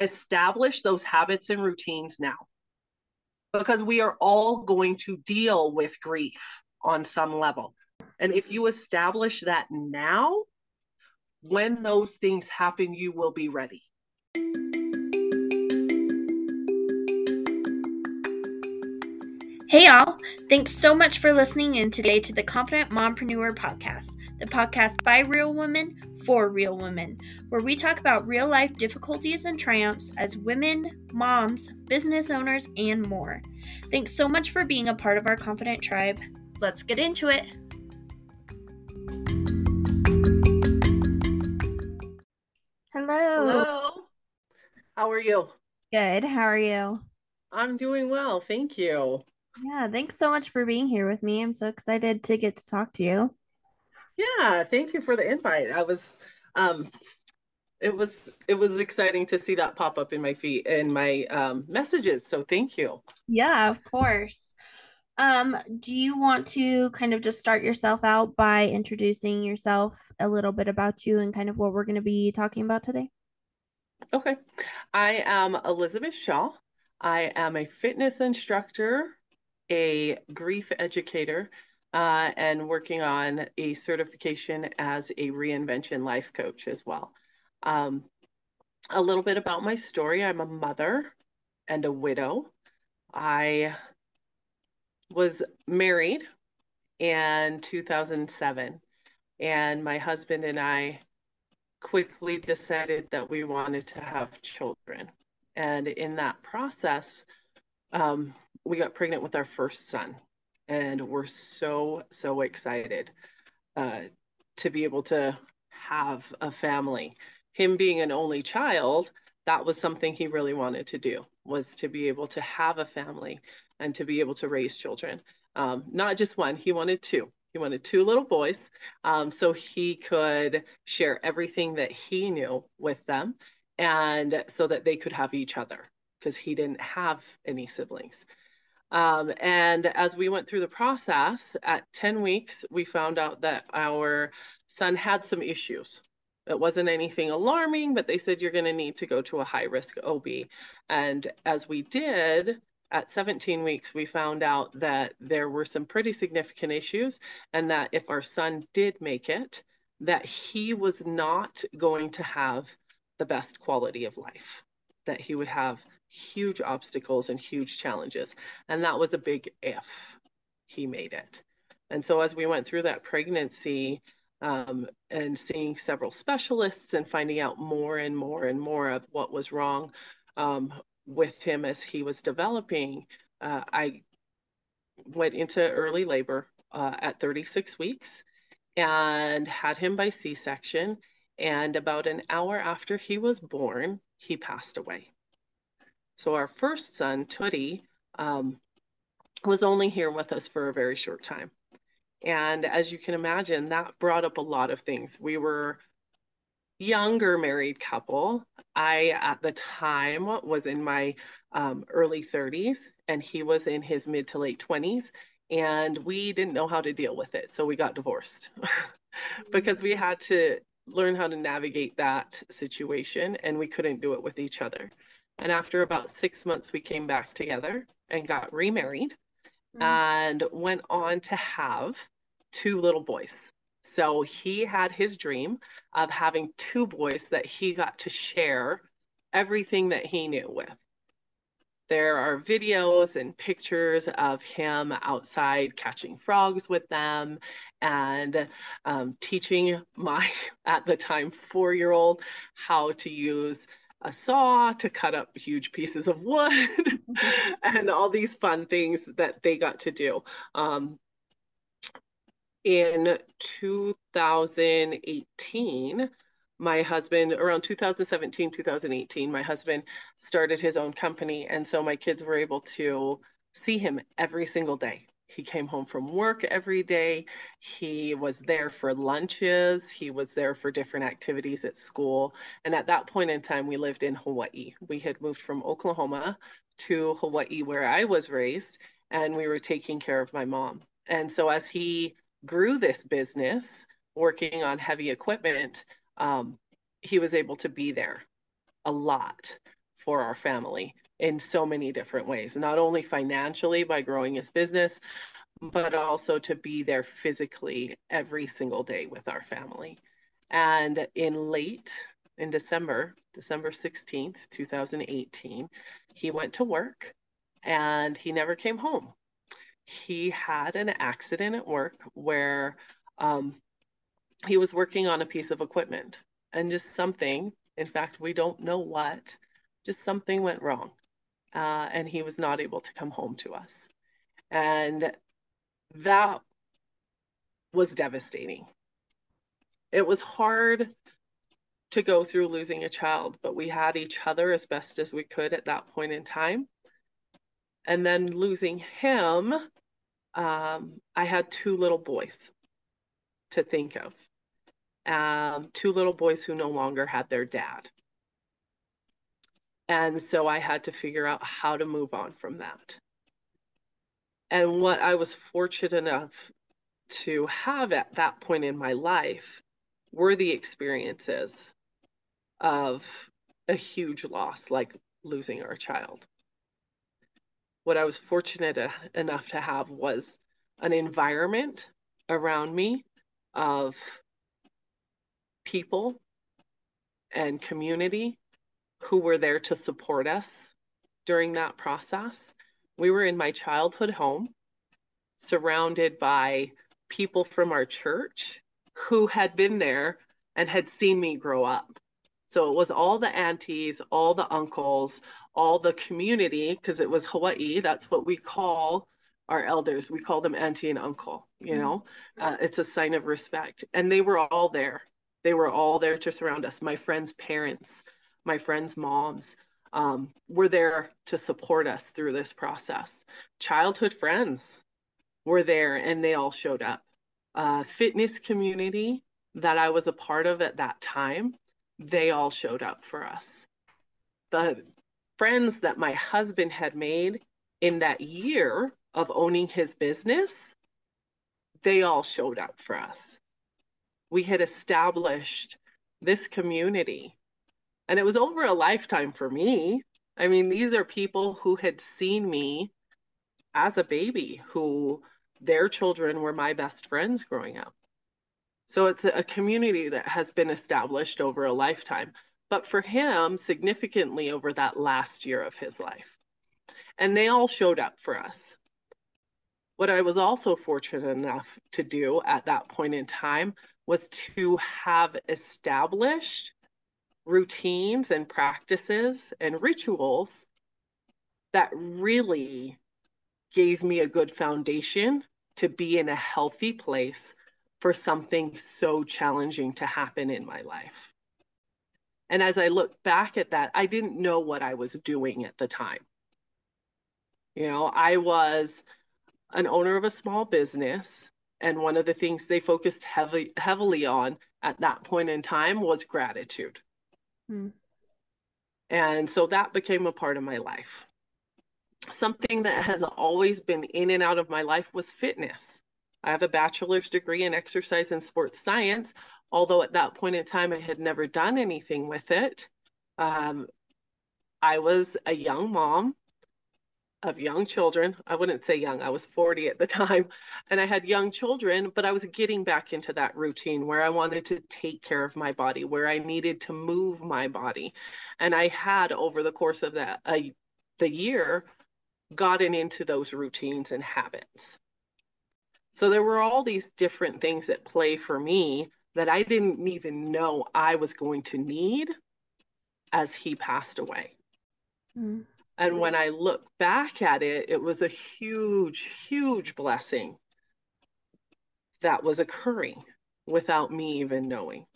establish those habits and routines now because we are all going to deal with grief on some level. And if you establish that now, when those things happen, you will be ready. Hey, y'all. Thanks so much for listening in today to the Confident Mompreneur podcast, the podcast by real women for real women, where we talk about real life difficulties and triumphs as women, moms, business owners, and more. Thanks so much for being a part of our Confident tribe. Let's get into it. Hello. Hello. How are you? Good. How are you? I'm doing well. Thank you. Yeah, thanks so much for being here with me. I'm so excited to get to talk to you. Yeah, thank you for the invite. I was um it was it was exciting to see that pop up in my feed in my um messages. So thank you. Yeah, of course. Um, do you want to kind of just start yourself out by introducing yourself a little bit about you and kind of what we're going to be talking about today? Okay. I am Elizabeth Shaw. I am a fitness instructor a grief educator uh, and working on a certification as a reinvention life coach as well. Um, a little bit about my story I'm a mother and a widow. I was married in 2007, and my husband and I quickly decided that we wanted to have children. And in that process, um, we got pregnant with our first son, and we're so so excited uh, to be able to have a family. Him being an only child, that was something he really wanted to do was to be able to have a family and to be able to raise children. Um, not just one, he wanted two. He wanted two little boys um, so he could share everything that he knew with them and so that they could have each other because he didn't have any siblings. Um, and as we went through the process, at 10 weeks, we found out that our son had some issues. It wasn't anything alarming, but they said you're going to need to go to a high risk OB. And as we did, at 17 weeks, we found out that there were some pretty significant issues, and that if our son did make it, that he was not going to have the best quality of life, that he would have huge obstacles and huge challenges. And that was a big if he made it. And so as we went through that pregnancy um, and seeing several specialists and finding out more and more and more of what was wrong um, with him as he was developing, uh, I went into early labor uh, at 36 weeks and had him by C section. And about an hour after he was born, he passed away. So our first son, Tootie, um, was only here with us for a very short time. And as you can imagine, that brought up a lot of things. We were younger married couple. I, at the time, was in my um, early 30s, and he was in his mid to late 20s. And we didn't know how to deal with it. So we got divorced because we had to learn how to navigate that situation, and we couldn't do it with each other. And after about six months, we came back together and got remarried mm. and went on to have two little boys. So he had his dream of having two boys that he got to share everything that he knew with. There are videos and pictures of him outside catching frogs with them and um, teaching my, at the time, four year old how to use a saw to cut up huge pieces of wood and all these fun things that they got to do. Um, in 2018, my husband, around 2017, 2018, my husband started his own company. And so my kids were able to see him every single day. He came home from work every day. He was there for lunches. He was there for different activities at school. And at that point in time, we lived in Hawaii. We had moved from Oklahoma to Hawaii, where I was raised, and we were taking care of my mom. And so as he grew this business, working on heavy equipment, um, he was able to be there a lot for our family in so many different ways, not only financially by growing his business, but also to be there physically every single day with our family. And in late in December, December 16th, 2018, he went to work and he never came home. He had an accident at work where um, he was working on a piece of equipment and just something, in fact, we don't know what, just something went wrong. Uh, and he was not able to come home to us. And that was devastating. It was hard to go through losing a child, but we had each other as best as we could at that point in time. And then losing him, um, I had two little boys to think of. Um, two little boys who no longer had their dad. And so I had to figure out how to move on from that. And what I was fortunate enough to have at that point in my life were the experiences of a huge loss, like losing our child. What I was fortunate enough to have was an environment around me of people and community who were there to support us during that process. We were in my childhood home, surrounded by people from our church who had been there and had seen me grow up. So it was all the aunties, all the uncles, all the community, because it was Hawaii. That's what we call our elders. We call them auntie and uncle, you know, uh, it's a sign of respect. And they were all there. They were all there to surround us. My friends' parents, my friends' moms um, were there to support us through this process. Childhood friends were there and they all showed up. Uh, fitness community that I was a part of at that time they all showed up for us. The friends that my husband had made in that year of owning his business, they all showed up for us. We had established this community, and it was over a lifetime for me. I mean, these are people who had seen me as a baby, who their children were my best friends growing up. So it's a community that has been established over a lifetime, but for him, significantly over that last year of his life. And they all showed up for us. What I was also fortunate enough to do at that point in time was to have established routines and practices and rituals that really gave me a good foundation to be in a healthy place for something so challenging to happen in my life. And as I look back at that, I didn't know what I was doing at the time. You know, I was an owner of a small business, and one of the things they focused heavily heavily on at that point in time was gratitude. Hmm. And so that became a part of my life. Something that has always been in and out of my life was fitness. I have a bachelor's degree in exercise and sports science, although at that point in time I had never done anything with it. Um, I was a young mom of young children. I wouldn't say young, I was 40 at the time, and I had young children, but I was getting back into that routine where I wanted to take care of my body, where I needed to move my body. And I had over the course of that the year gotten into those routines and habits. So there were all these different things at play for me that I didn't even know I was going to need as he passed away. Mm. And when I look back at it, it was a huge, huge blessing that was occurring without me even knowing.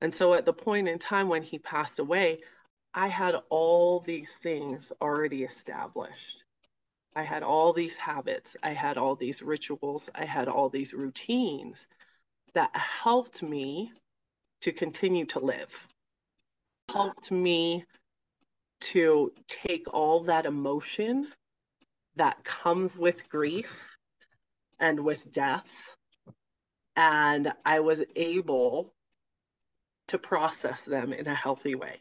And so at the point in time when he passed away, I had all these things already established. I had all these habits, I had all these rituals, I had all these routines that helped me to continue to live, helped me to take all that emotion that comes with grief and with death. And I was able to process them in a healthy way.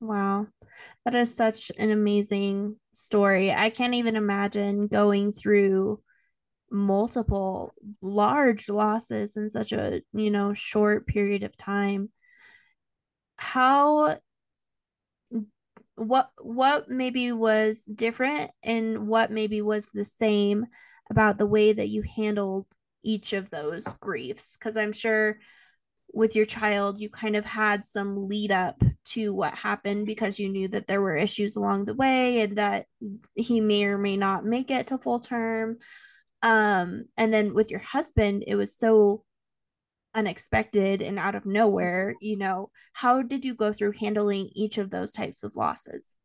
Wow. That is such an amazing story. I can't even imagine going through multiple large losses in such a, you know, short period of time. How what what maybe was different and what maybe was the same about the way that you handled each of those griefs? Because i'm sure with your child you kind of had some lead up to what happened because you knew that there were issues along the way and that he may or may not make it to full term. Um and then with your husband it was so unexpected and out of nowhere mm-hmm. you know how did you go through handling each of those types of losses?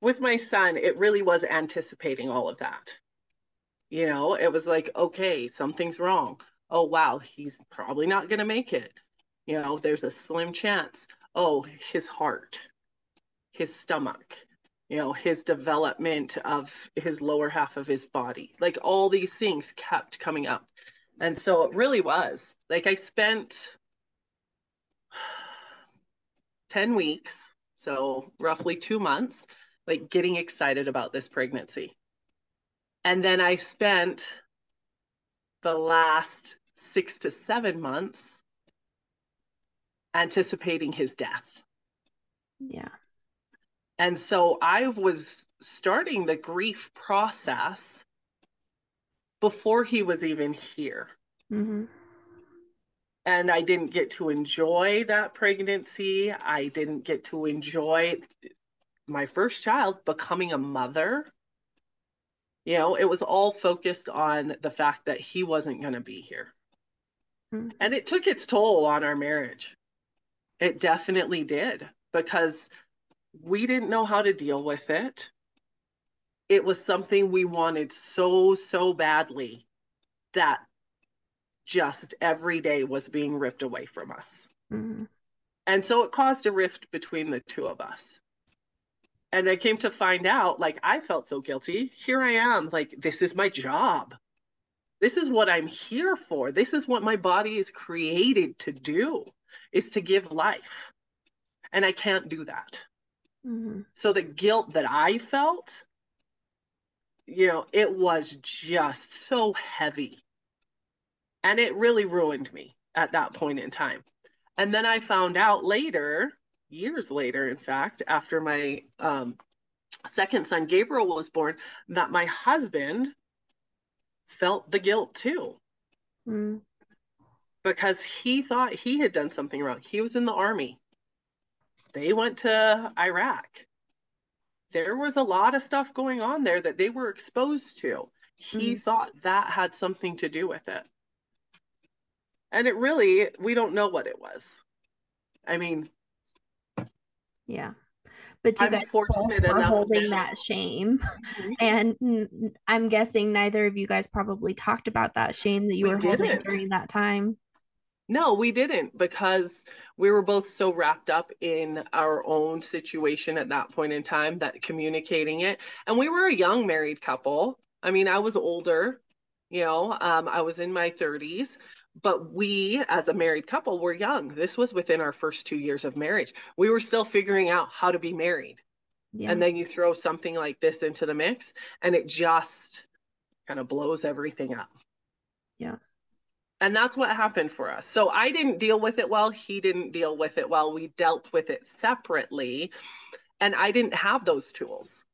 With my son it really was anticipating all of that. You know it was like okay something's wrong. Oh wow he's probably not going to make it. You know there's a slim chance. Oh his heart his stomach you know his development of his lower half of his body like all these things kept coming up and so it really was like I spent 10 weeks, so roughly two months, like getting excited about this pregnancy. And then I spent the last six to seven months anticipating his death. Yeah. And so I was starting the grief process before he was even here. Mm-hmm. And I didn't get to enjoy that pregnancy. I didn't get to enjoy my first child becoming a mother. You know, it was all focused on the fact that he wasn't going to be here. Mm-hmm. And it took its toll on our marriage. It definitely did because we didn't know how to deal with it it was something we wanted so, so badly that just every day was being ripped away from us. Mm-hmm. And so it caused a rift between the two of us. And I came to find out, like, I felt so guilty. Here I am, like, this is my job. This is what I'm here for. This is what my body is created to do, is to give life. And I can't do that. Mm-hmm. So the guilt that I felt you know, it was just so heavy. And it really ruined me at that point in time. And then I found out later, years later, in fact, after my um, second son, Gabriel, was born, that my husband felt the guilt too. Mm. Because he thought he had done something wrong. He was in the army. They went to Iraq there was a lot of stuff going on there that they were exposed to. He mm-hmm. thought that had something to do with it. And it really, we don't know what it was. I mean, yeah. But you I'm guys were holding that shame. Mm-hmm. And I'm guessing neither of you guys probably talked about that shame that you we were didn't. holding during that time. No, we didn't because we were both so wrapped up in our own situation at that point in time that communicating it. And we were a young married couple. I mean, I was older, you know, um, I was in my 30s, but we as a married couple were young. This was within our first two years of marriage. We were still figuring out how to be married. Yeah. And then you throw something like this into the mix and it just kind of blows everything up. Yeah. And that's what happened for us. So I didn't deal with it well. He didn't deal with it well. We dealt with it separately. And I didn't have those tools.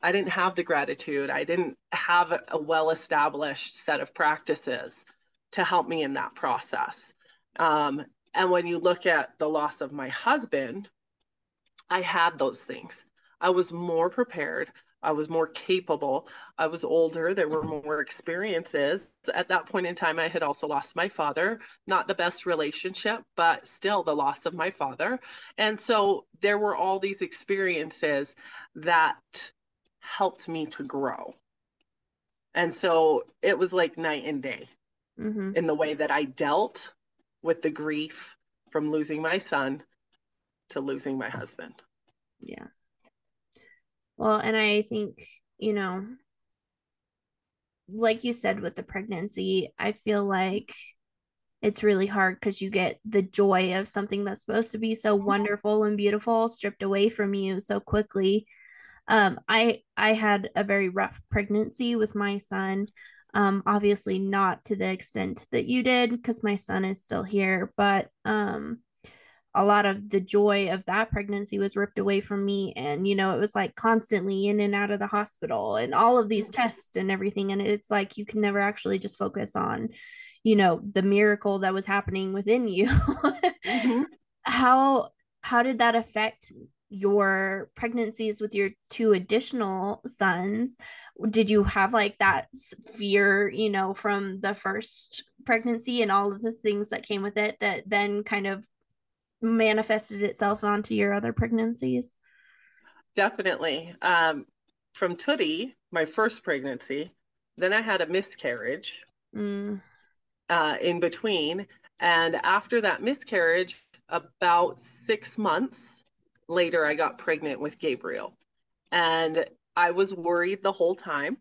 I didn't have the gratitude. I didn't have a well established set of practices to help me in that process. Um, and when you look at the loss of my husband, I had those things. I was more prepared. I was more capable. I was older. There were more experiences. At that point in time, I had also lost my father. Not the best relationship, but still the loss of my father. And so there were all these experiences that helped me to grow. And so it was like night and day mm-hmm. in the way that I dealt with the grief from losing my son to losing my husband. Yeah. Well, and I think, you know, like you said with the pregnancy, I feel like it's really hard because you get the joy of something that's supposed to be so wonderful and beautiful stripped away from you so quickly. Um, I I had a very rough pregnancy with my son. Um, obviously not to the extent that you did because my son is still here, but um, a lot of the joy of that pregnancy was ripped away from me and you know it was like constantly in and out of the hospital and all of these tests and everything and it's like you can never actually just focus on you know the miracle that was happening within you mm-hmm. how how did that affect your pregnancies with your two additional sons did you have like that fear you know from the first pregnancy and all of the things that came with it that then kind of manifested itself onto your other pregnancies? Definitely. Um, from Tootie, my first pregnancy, then I had a miscarriage mm. uh, in between. And after that miscarriage, about six months later, I got pregnant with Gabriel. And I was worried the whole time,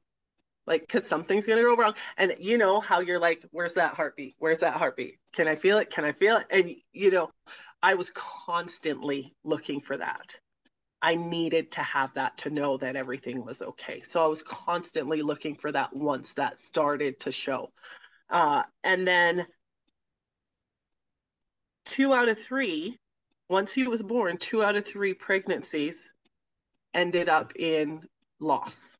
like, because something's going to go wrong. And you know how you're like, where's that heartbeat? Where's that heartbeat? Can I feel it? Can I feel it? And, you know, I was constantly looking for that. I needed to have that to know that everything was okay. So I was constantly looking for that once that started to show. Uh, and then two out of three, once he was born, two out of three pregnancies ended up in loss.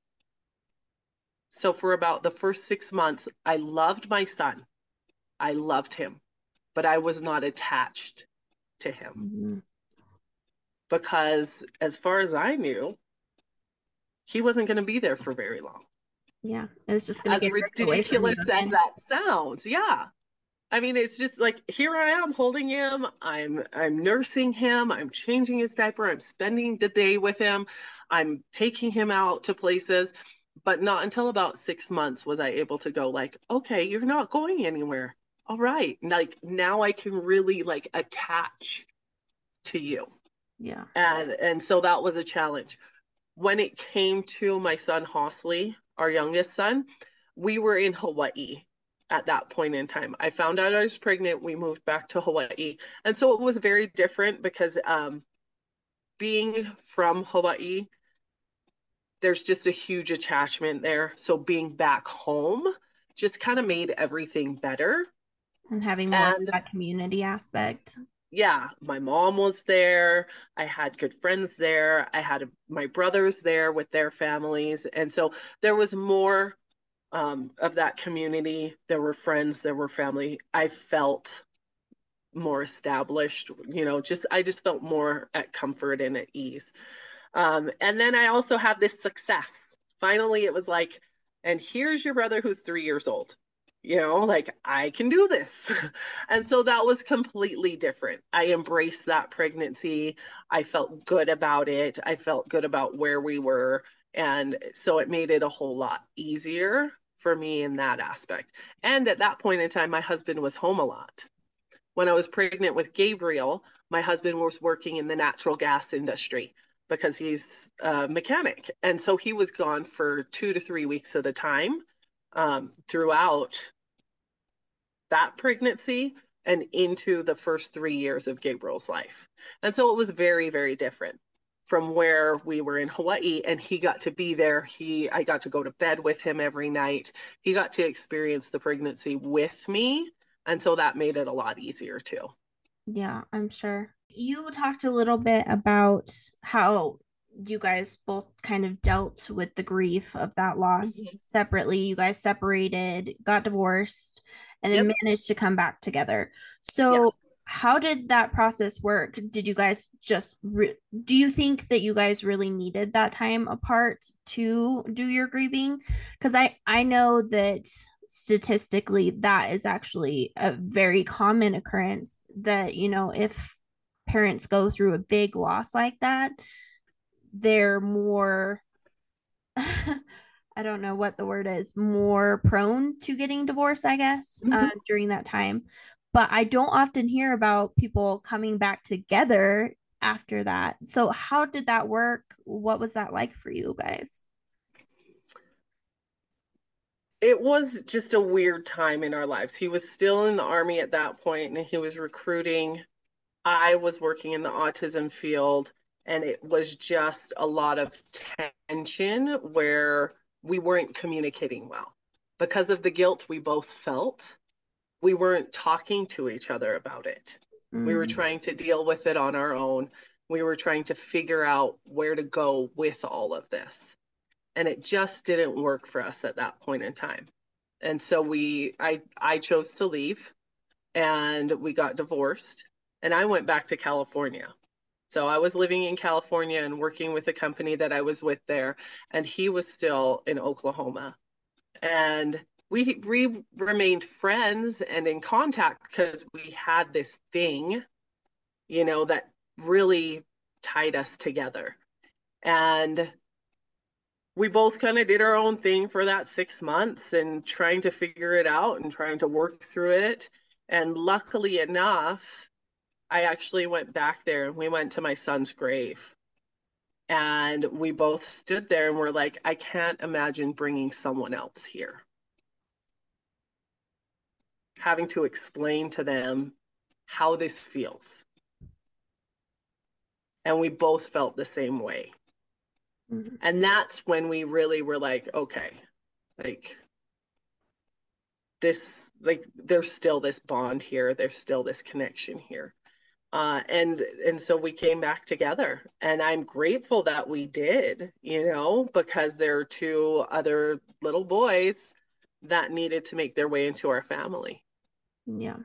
So for about the first six months, I loved my son. I loved him, but I was not attached to him. Mm-hmm. Because as far as I knew, he wasn't going to be there for very long. Yeah, it was just as ridiculous as that sounds. Yeah, I mean, it's just like here I am holding him. I'm I'm nursing him. I'm changing his diaper. I'm spending the day with him. I'm taking him out to places, but not until about six months was I able to go like, okay, you're not going anywhere all right. Like now i can really like attach to you. Yeah. And and so that was a challenge. When it came to my son hosley our youngest son we were in hawaii at that point in time. I found out i was pregnant. We moved back to hawaii. And so it was very different because um being from hawaii there's just a huge attachment there. So being back home just kind of made everything better and having more and, of that community aspect. Yeah my mom was there. I had good friends there. I had a, my brothers there with their families. And so there was more um, of that community. There were friends there were family. I felt more established you know just i just felt more at comfort and at ease. Um, and then i also had this success. Finally it was like and here's your brother who's three years old you know like i can do this. And so that was completely different. I embraced that pregnancy. I felt good about it. I felt good about where we were. And so it made it a whole lot easier for me in that aspect. And at that point in time my husband was home a lot. When i was pregnant with gabriel my husband was working in the natural gas industry because he's a mechanic. And so he was gone for two to three weeks at a time um, throughout that pregnancy and into the first three years of Gabriel's life. And so it was very, very different from where we were in Hawaii and he got to be there. He I got to go to bed with him every night. He got to experience the pregnancy with me. And so that made it a lot easier too. Yeah, I'm sure. You talked a little bit about how you guys both kind of dealt with the grief of that loss mm-hmm. separately. You guys separated, got divorced, and then yep. managed to come back together. So, yeah. how did that process work? Did you guys just re- do you think that you guys really needed that time apart to do your grieving? Cuz I I know that statistically that is actually a very common occurrence that you know if parents go through a big loss like that they're more I don't know what the word is, more prone to getting divorced, I guess, mm-hmm. uh, during that time. But I don't often hear about people coming back together after that. So, how did that work? What was that like for you guys? it was just a weird time in our lives. He was still in the army at that point and he was recruiting. I was working in the autism field and it was just a lot of tension where we weren't communicating well. Because of the guilt we both felt, we weren't talking to each other about it. Mm. We were mm. trying to deal with it on our own. We were trying to figure out where to go with all of this. And it just didn't work for us at that point in time. And so we I I chose to leave and we got divorced and I went back to California. So I was living in California and working with a company that I was with there, and he was still in Oklahoma. And we, we remained friends and in contact because we had this thing, you know, that really tied us together. And we both kind of did our own thing for that six months and trying to figure it out and trying to work through it. And luckily enough, I actually went back there and we went to my son's grave. And we both stood there and we're like, I can't imagine bringing someone else here. Having to explain to them how this feels. And we both felt the same way. Mm-hmm. And that's when we really were like, okay, like this, like there's still this bond here, there's still this connection here uh, and and so we came back together and i'm grateful that we did you know because there are two other little boys that needed to make their way into our family. Yeah.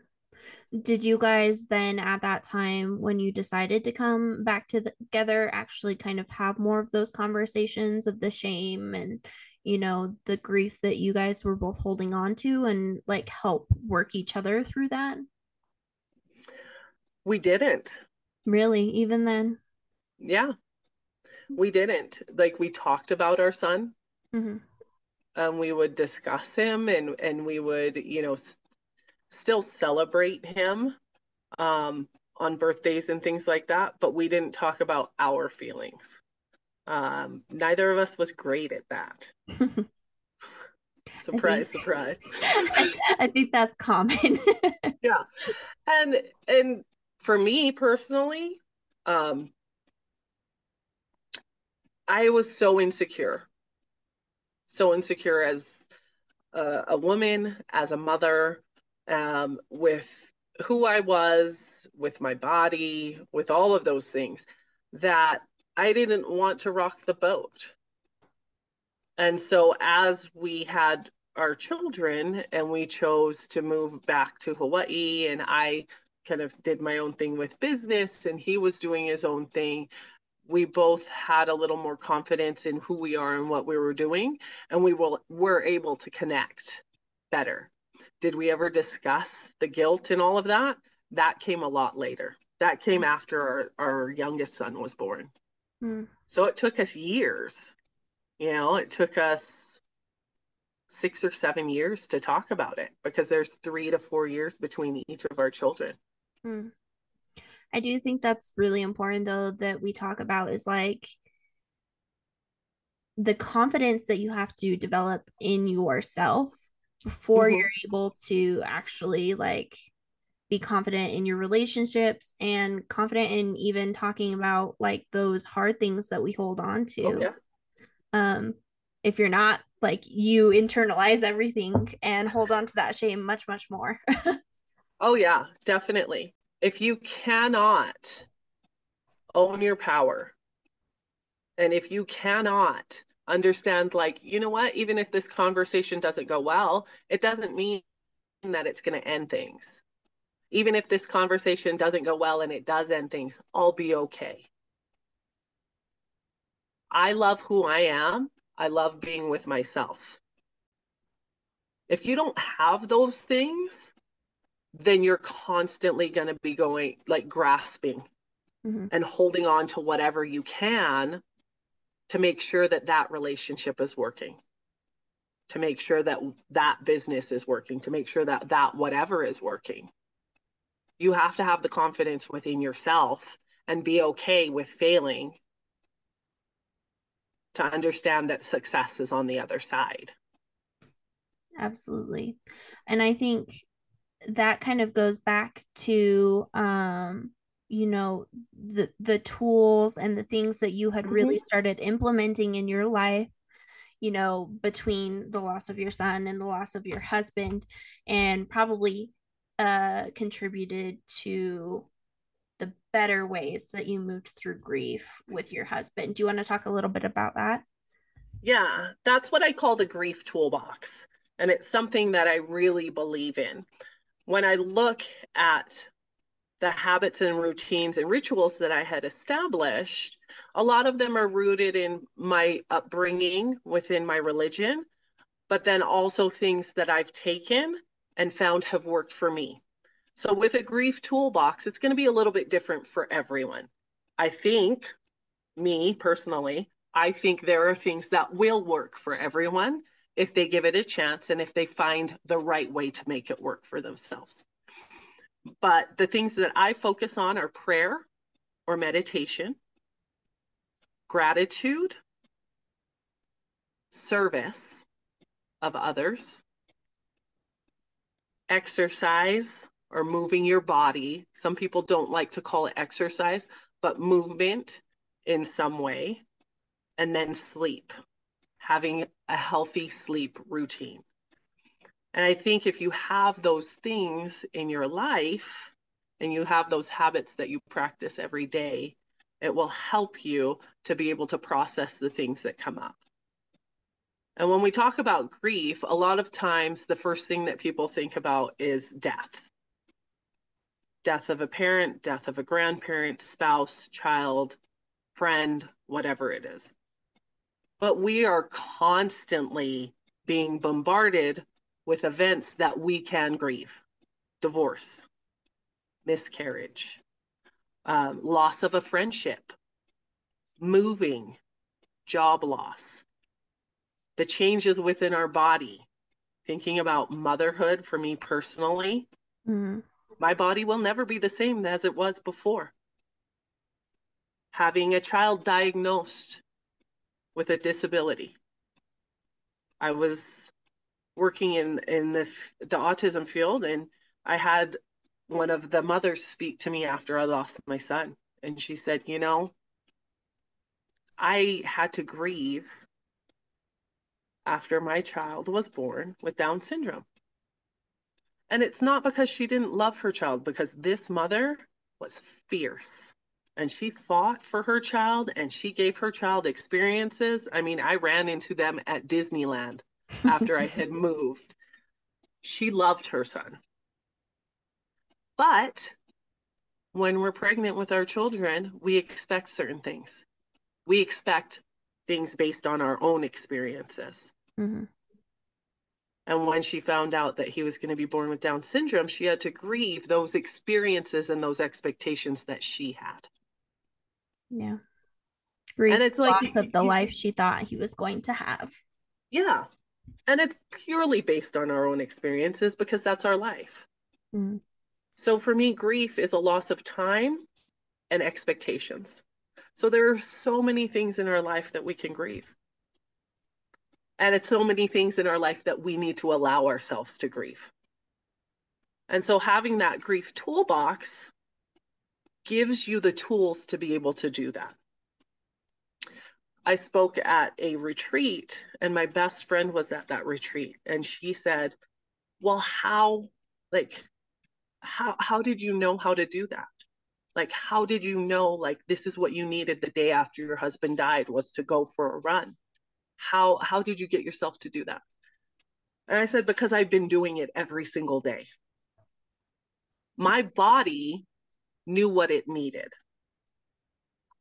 Did you guys then at that time when you decided to come back together actually kind of have more of those conversations of the shame and you know the grief that you guys were both holding on to and like help work each other through that we didn't. Really, even then? Yeah. We didn't. Like we talked about our son. Mm-hmm. Um, we would discuss him and and we would, you know, s- still celebrate him um, on birthdays and things like that, but we didn't talk about our feelings. Um, neither of us was great at that. surprise, think, surprise. I think that's common. yeah. And and for me personally, um, I was so insecure, so insecure as a, a woman, as a mother, um, with who I was, with my body, with all of those things, that I didn't want to rock the boat. And so, as we had our children and we chose to move back to Hawaii, and I kind of did my own thing with business and he was doing his own thing. We both had a little more confidence in who we are and what we were doing and we will were able to connect better. Did we ever discuss the guilt and all of that? That came a lot later. That came after our, our youngest son was born. Mm. so it took us years you know it took us six or seven years to talk about it because there's three to four years between each of our children Hmm. I do think that's really important though that we talk about is like the confidence that you have to develop in yourself before mm-hmm. you're able to actually like be confident in your relationships and confident in even talking about like those hard things that we hold on to. Oh, yeah. Um if you're not like you internalize everything and hold on to that shame much much more. Oh, yeah, definitely. If you cannot own your power, and if you cannot understand, like, you know what, even if this conversation doesn't go well, it doesn't mean that it's going to end things. Even if this conversation doesn't go well and it does end things, I'll be okay. I love who I am. I love being with myself. If you don't have those things, then you're constantly going to be going like grasping mm-hmm. and holding on to whatever you can to make sure that that relationship is working to make sure that that business is working to make sure that that whatever is working you have to have the confidence within yourself and be okay with failing to understand that success is on the other side Absolutely. And I think that kind of goes back to um you know the the tools and the things that you had really Mhm. started implementing in your life you know between the loss of your son and the loss of your husband and probably uh contributed to the better ways that you moved through grief with your husband do you want to talk a little bit about that Yeah, that's what I call the grief toolbox. And it's something that I really believe in. When I look at the habits and routines and rituals that I had established, a lot of them are rooted in my upbringing within my religion, but then also things that I've taken and found have worked for me. So with a grief toolbox, it's going to be a little bit different for everyone. I think, me personally, I think there are things that will work for everyone if they give it a chance and if they find the right way to make it work for themselves. But the things that I focus on are prayer or meditation, gratitude, service of others, exercise or moving your body. Some people don't like to call it exercise, but movement in some way, and then sleep, having a healthy sleep routine. And I think if you have those things in your life and you have those habits that you practice every day, it will help you to be able to process the things that come up. And when we talk about grief, a lot of times the first thing that people think about is death death of a parent, death of a grandparent, spouse, child, friend, whatever it is. But we are constantly being bombarded with events that we can grieve divorce, miscarriage, um, loss of a friendship, moving, job loss, the changes within our body. Thinking about motherhood for me personally, mm-hmm. my body will never be the same as it was before. Having a child diagnosed with a disability. I was working in in the the autism field and I had one of the mothers speak to me after I lost my son and she said, "You know, I had to grieve after my child was born with Down syndrome." And it's not because she didn't love her child because this mother was fierce and she fought for her child and she gave her child experiences. I mean, I ran into them at Disneyland after I had moved. She loved her son. But when we're pregnant with our children, we expect certain things. We expect things based on our own experiences. Mm-hmm. And when she found out that he was going to be born with Down syndrome, she had to grieve those experiences and those expectations that she had. Yeah. Grief and it's like of the life she thought he was going to have. Yeah. And it's purely based on our own experiences because that's our life. Mm. So for me, grief is a loss of time and expectations. So there are so many things in our life that we can grieve. And it's so many things in our life that we need to allow ourselves to grieve. And so having that grief toolbox gives you the tools to be able to do that. I spoke at a retreat, and my best friend was at that retreat, and she said, Well, how, like, how, how did you know how to do that? Like, how did you know, like, this is what you needed the day after your husband died was to go for a run? How, how did you get yourself to do that? And I said, Because I've been doing it every single day. My body knew what it needed.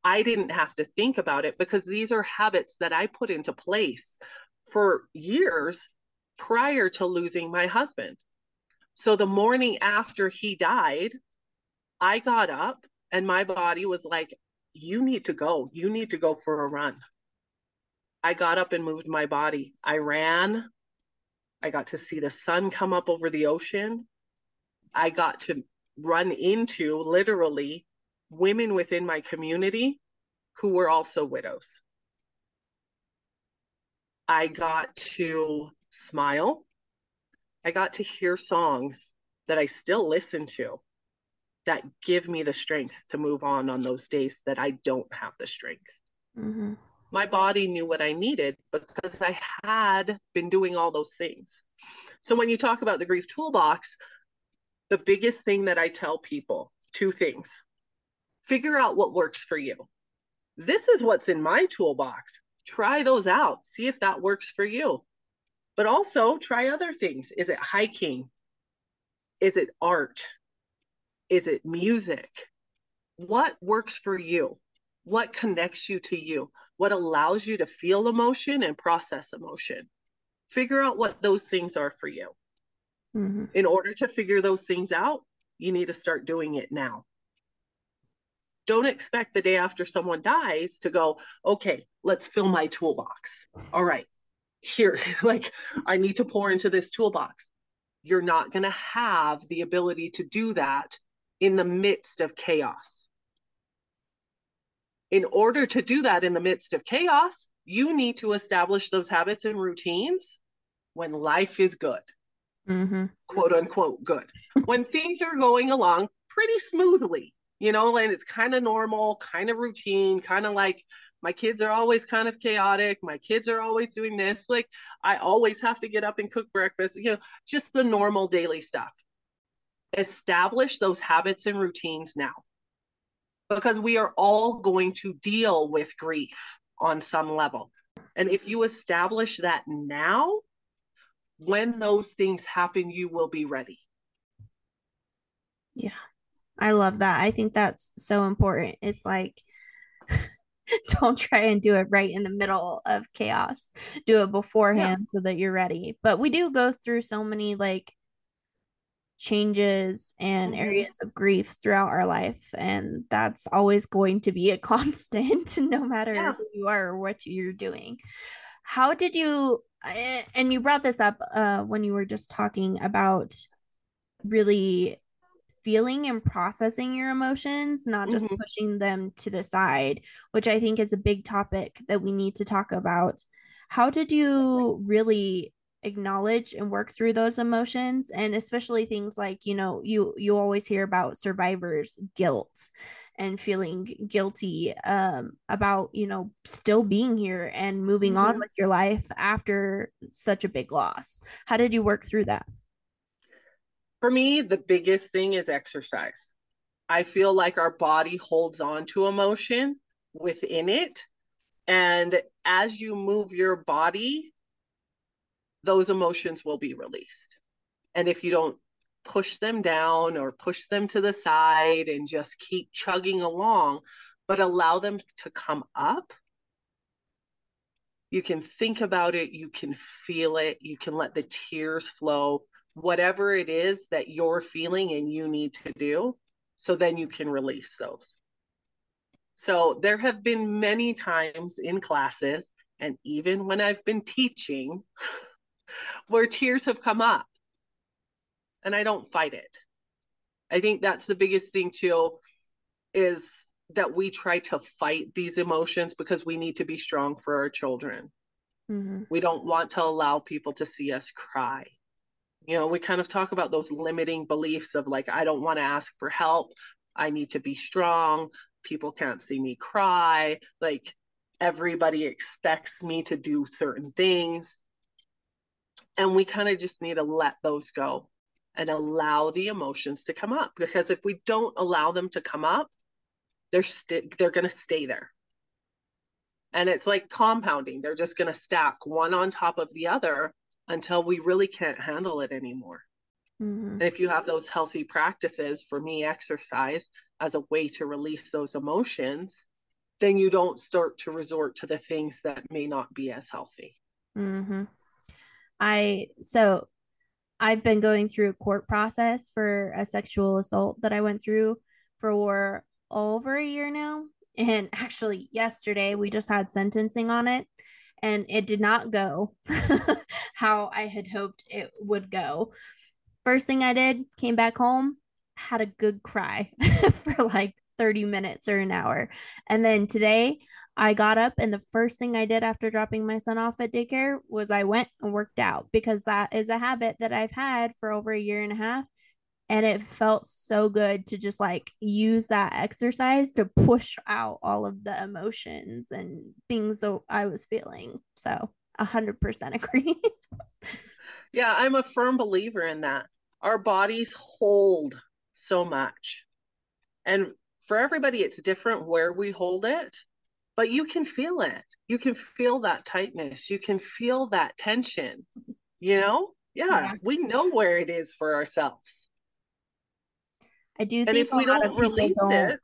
I didn't have to think about it because these are habits that I put into place for years prior to losing my husband. So the morning after he died, I got up and my body was like, You need to go. You need to go for a run. I got up and moved my body. I ran. I got to see the sun come up over the ocean. I got to run into literally women within my community who were also widows. I got to smile. I got to hear songs that I still listen to that give me the strength to move on on those days that I don't have the strength. Mm-hmm. My body knew what I needed because I had been doing all those things. So when you talk about the grief toolbox, the biggest thing that I tell people two things figure out what works for you. This is what's in my toolbox. Try those out, see if that works for you. But also try other things. Is it hiking? Is it art? Is it music? What works for you? What connects you to you? What allows you to feel emotion and process emotion? Figure out what those things are for you. Mm-hmm. In order to figure those things out, you need to start doing it now. Don't expect the day after someone dies to go, okay, let's fill my toolbox. All right, here, like I need to pour into this toolbox. You're not going to have the ability to do that in the midst of chaos. In order to do that in the midst of chaos, you need to establish those habits and routines when life is good mm-hmm. quote unquote good. when things are going along pretty smoothly, you know, and it's kind of normal, kind of routine, kind of like my kids are always kind of chaotic. My kids are always doing this. Like I always have to get up and cook breakfast, you know, just the normal daily stuff. Establish those habits and routines now because we are all going to deal with grief on some level. And if you establish that now, when those things happen, you will be ready. Yeah. I love that. I think that's so important. It's like don't try and do it right in the middle of chaos. Do it beforehand yeah. so that you're ready. But we do go through so many like changes and mm-hmm. areas of grief throughout our life and that's always going to be a constant no matter yeah. who you are or what you're doing. How did you and you brought this up uh, when you were just talking about really feeling and processing your emotions, not just mm-hmm. pushing them to the side, which I think is a big topic that we need to talk about. How did you really acknowledge and work through those emotions and especially things like you know you you always hear about survivors guilt and feeling guilty um, about you know still being here and moving mm-hmm. on with your life after such a big loss. How did you work through that? For me the biggest thing is exercise. I feel like our body holds on to emotion within it and as you move your body those emotions will be released. And if you don't push them down or push them to the side and just keep chugging along, but allow them to come up. You can think about it, you can feel it, you can let the tears flow, whatever it is that you're feeling and you need to do. So then you can release those. So there have been many times in classes, and even when I've been teaching, where tears have come up and I don't fight it. I think that's the biggest thing too is that we try to fight these emotions because we need to be strong for our children. Mm-hmm. We don't want to allow people to see us cry. You know, we kind of talk about those limiting beliefs of like, I don't want to ask for help. I need to be strong. People can't see me cry. Like, everybody expects me to do certain things. And we kind of just need to let those go and allow the emotions to come up because if we don't allow them to come up they're st- they're going to stay there and it's like compounding they're just going to stack one on top of the other until we really can't handle it anymore mm-hmm. and if you have those healthy practices for me exercise as a way to release those emotions then you don't start to resort to the things that may not be as healthy mm-hmm. i so I've been going through a court process for a sexual assault that I went through for over a year now. And actually, yesterday we just had sentencing on it, and it did not go how I had hoped it would go. First thing I did, came back home, had a good cry for like 30 minutes or an hour. And then today, I got up and the first thing I did after dropping my son off at daycare was I went and worked out because that is a habit that I've had for over a year and a half. And it felt so good to just like use that exercise to push out all of the emotions and things that I was feeling. So, 100% agree. yeah, I'm a firm believer in that. Our bodies hold so much. And for everybody, it's different where we hold it but you can feel it. You can feel that tightness. You can feel that tension. You know? Yeah, yeah. we know where it is for ourselves. I do and if we don't release don't, it,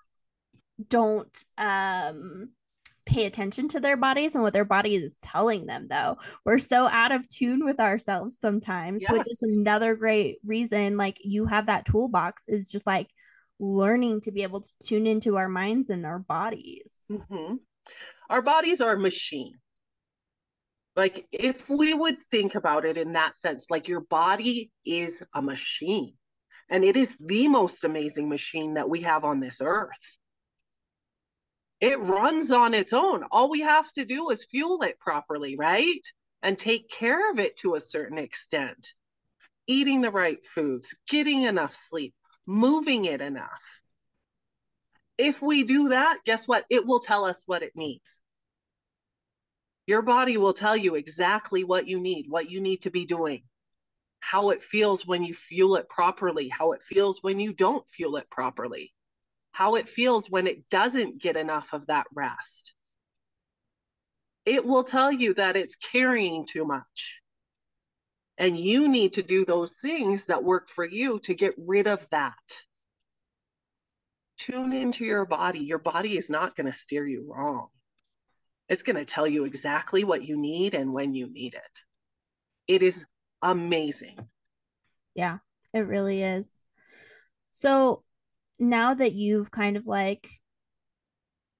don't um pay attention to their bodies and what their body is telling them though we're so out of tune with ourselves sometimes yes. which is another great reason like you have that toolbox is just like learning to be able to tune into our minds and our bodies mm-hmm. Our bodies are a machine. Like, if we would think about it in that sense, like your body is a machine, and it is the most amazing machine that we have on this earth. It runs on its own. All we have to do is fuel it properly, right? And take care of it to a certain extent. Eating the right foods, getting enough sleep, moving it enough if we do that, guess what? It will tell us what it needs. Your body will tell you exactly what you need, what you need to be doing, how it feels when you fuel it properly, how it feels when you don't fuel it properly, how it feels when it doesn't get enough of that rest. It will tell you that it's carrying too much. And you need to do those things that work for you to get rid of that tune into your body. Your body is not going to steer you wrong. It's going to tell you exactly what you need and when you need it. It is amazing. Yeah, it really is. So now that you've kind of like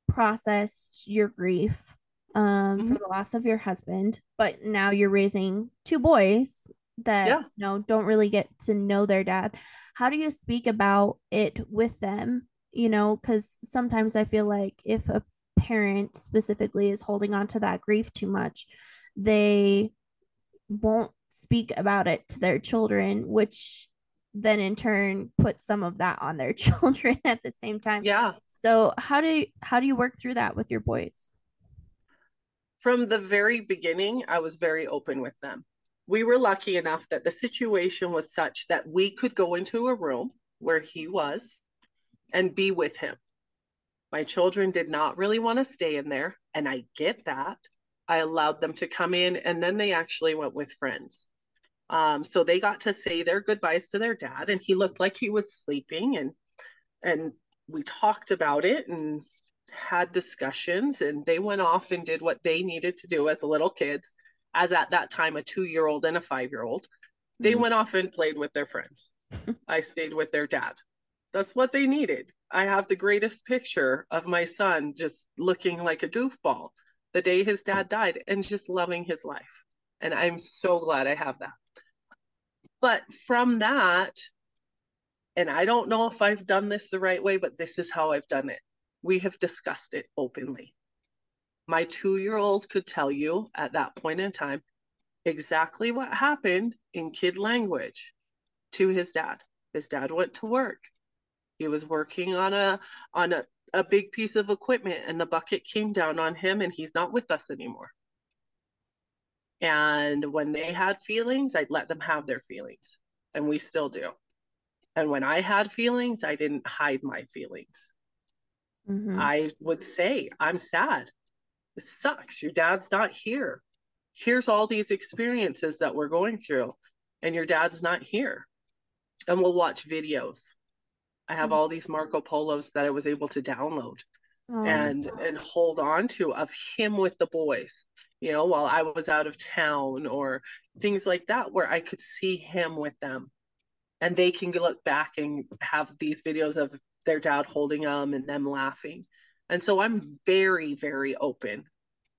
processed your grief um mm-hmm. for the loss of your husband, but now you're raising two boys that yeah. you know don't really get to know their dad. How do you speak about it with them you know, because sometimes I feel like if a parent specifically is holding on to that grief too much, they won't speak about it to their children, which then in turn puts some of that on their children at the same time. Yeah. So how do you, how do you work through that with your boys? From the very beginning, I was very open with them. We were lucky enough that the situation was such that we could go into a room where he was and be with him. My children did not really want to stay in there, and I get that. I allowed them to come in, and then they actually went with friends. Um, so they got to say their goodbyes to their dad, and he looked like he was sleeping, and and we talked about it and had discussions, and they went off and did what they needed to do as little kids, as at that time a two year old and a five year old. They mm-hmm. went off and played with their friends. I stayed with their dad. That's what they needed. I have the greatest picture of my son just looking like a goofball the day his dad died and just loving his life. And I'm so glad I have that. But from that, and I don't know if I've done this the right way, but this is how I've done it. We have discussed it openly. My two year old could tell you at that point in time exactly what happened in kid language to his dad. His dad went to work. He was working on a on a, a big piece of equipment and the bucket came down on him and he's not with us anymore. And when they had feelings, I'd let them have their feelings. And we still do. And when I had feelings, I didn't hide my feelings. Mm-hmm. I would say, I'm sad. This sucks. Your dad's not here. Here's all these experiences that we're going through, and your dad's not here. And we'll watch videos I have all these Marco Polos that I was able to download oh. and and hold on to of him with the boys, you know, while I was out of town or things like that where I could see him with them. And they can look back and have these videos of their dad holding them and them laughing. And so I'm very, very open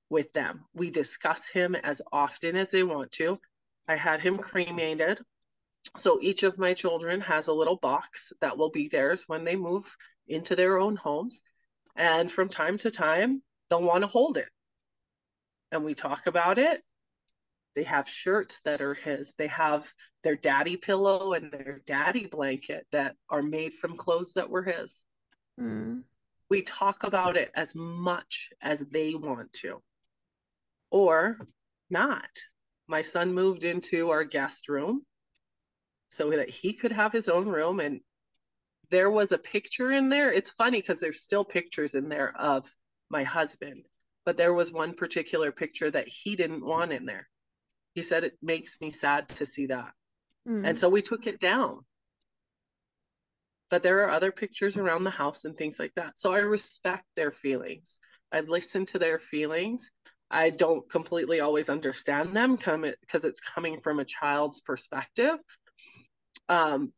with them. We discuss him as often as they want to. I had him cremated so each of my children has a little box that will be theirs when they move into their own homes. And from time to time, don't want to hold it. And we talk about it. They have shirts that are his. They have their daddy pillow and their daddy blanket that are made from clothes that were his. Mm. We talk about it as much as they want to, or not. My son moved into our guest room so that he could have his own room and there was a picture in there. It's funny because there's still pictures in there of my husband, but there was one particular picture that he didn't want in there. He said it makes me sad to see that. Mm. And so we took it down. But there are other pictures around the house and things like that. So I respect their feelings. I listen to their feelings. I don't completely always understand them because it's coming from a child's perspective. Um,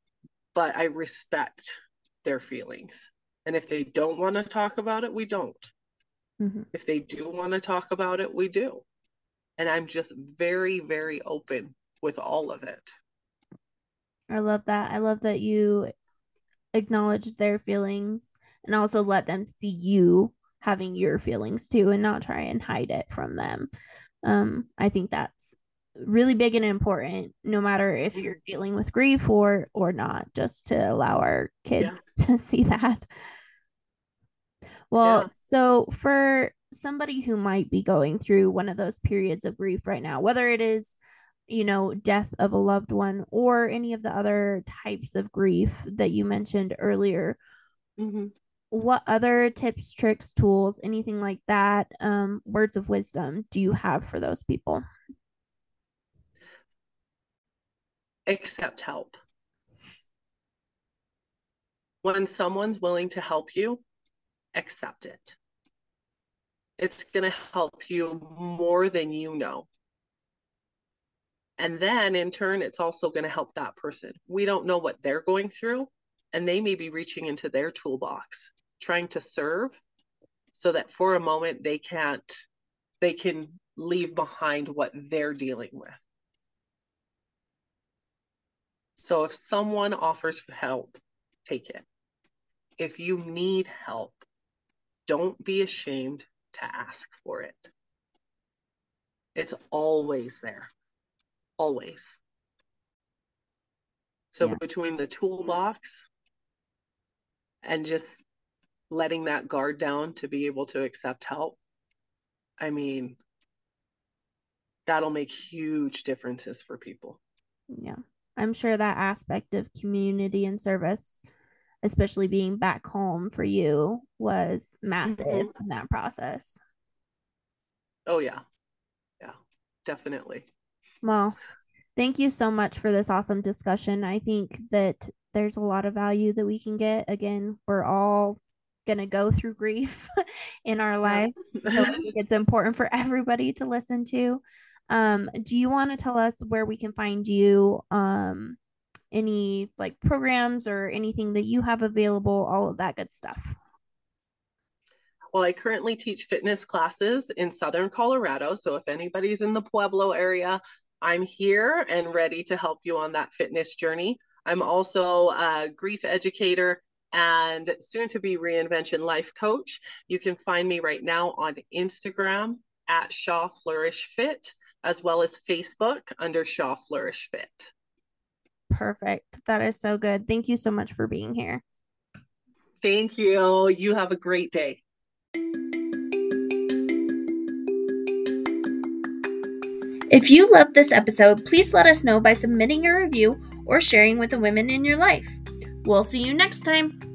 but I respect their feelings. And if they don't want to talk about it, we don't. Mm-hmm. If they do want to talk about it, we do. And I'm just very, very open with all of it. I love that. I love that you acknowledge their feelings and also let them see you having your feelings too and not try and hide it from them. Um, I think that's really big and important no matter if mm-hmm. you're dealing with grief or or not just to allow our kids yeah. to see that well yeah. so for somebody who might be going through one of those periods of grief right now whether it is you know death of a loved one or any of the other types of grief that you mentioned earlier mm-hmm. what other tips tricks tools anything like that um words of wisdom do you have for those people accept help. When someone's willing to help you, accept it. It's going to help you more than you know. And then in turn, it's also going to help that person. We don't know what they're going through, and they may be reaching into their toolbox, trying to serve so that for a moment they can't, they can leave behind what they're dealing with. So if someone offers help, take it. If you need help, don't be ashamed to ask for it. It's always there, always. So yeah. between the toolbox and just letting that guard down to be able to accept help, I mean, that'll make huge differences for people. Yeah. I'm sure that aspect of community and service, especially being back home for you, was massive mm-hmm. in that process. Oh, yeah. Yeah, definitely. Well, thank you so much for this awesome discussion. I think that there's a lot of value that we can get. Again, we're all going to go through grief in our lives. So I think it's important for everybody to listen to. Um, do you want to tell us where we can find you? Um, any like programs or anything that you have available, all of that good stuff. Well, I currently teach fitness classes in Southern Colorado. So if anybody's in the Pueblo area, I'm here and ready to help you on that fitness journey. I'm also a grief educator and soon to be reinvention life coach. You can find me right now on Instagram at Shaw Flourish Fit as well as Facebook under Shaw Flourish Fit. Perfect. That is so good. Thank you so much for being here. Thank you. You have a great day. If you loved this episode, please let us know by submitting a review or sharing with the women in your life. We'll see you next time.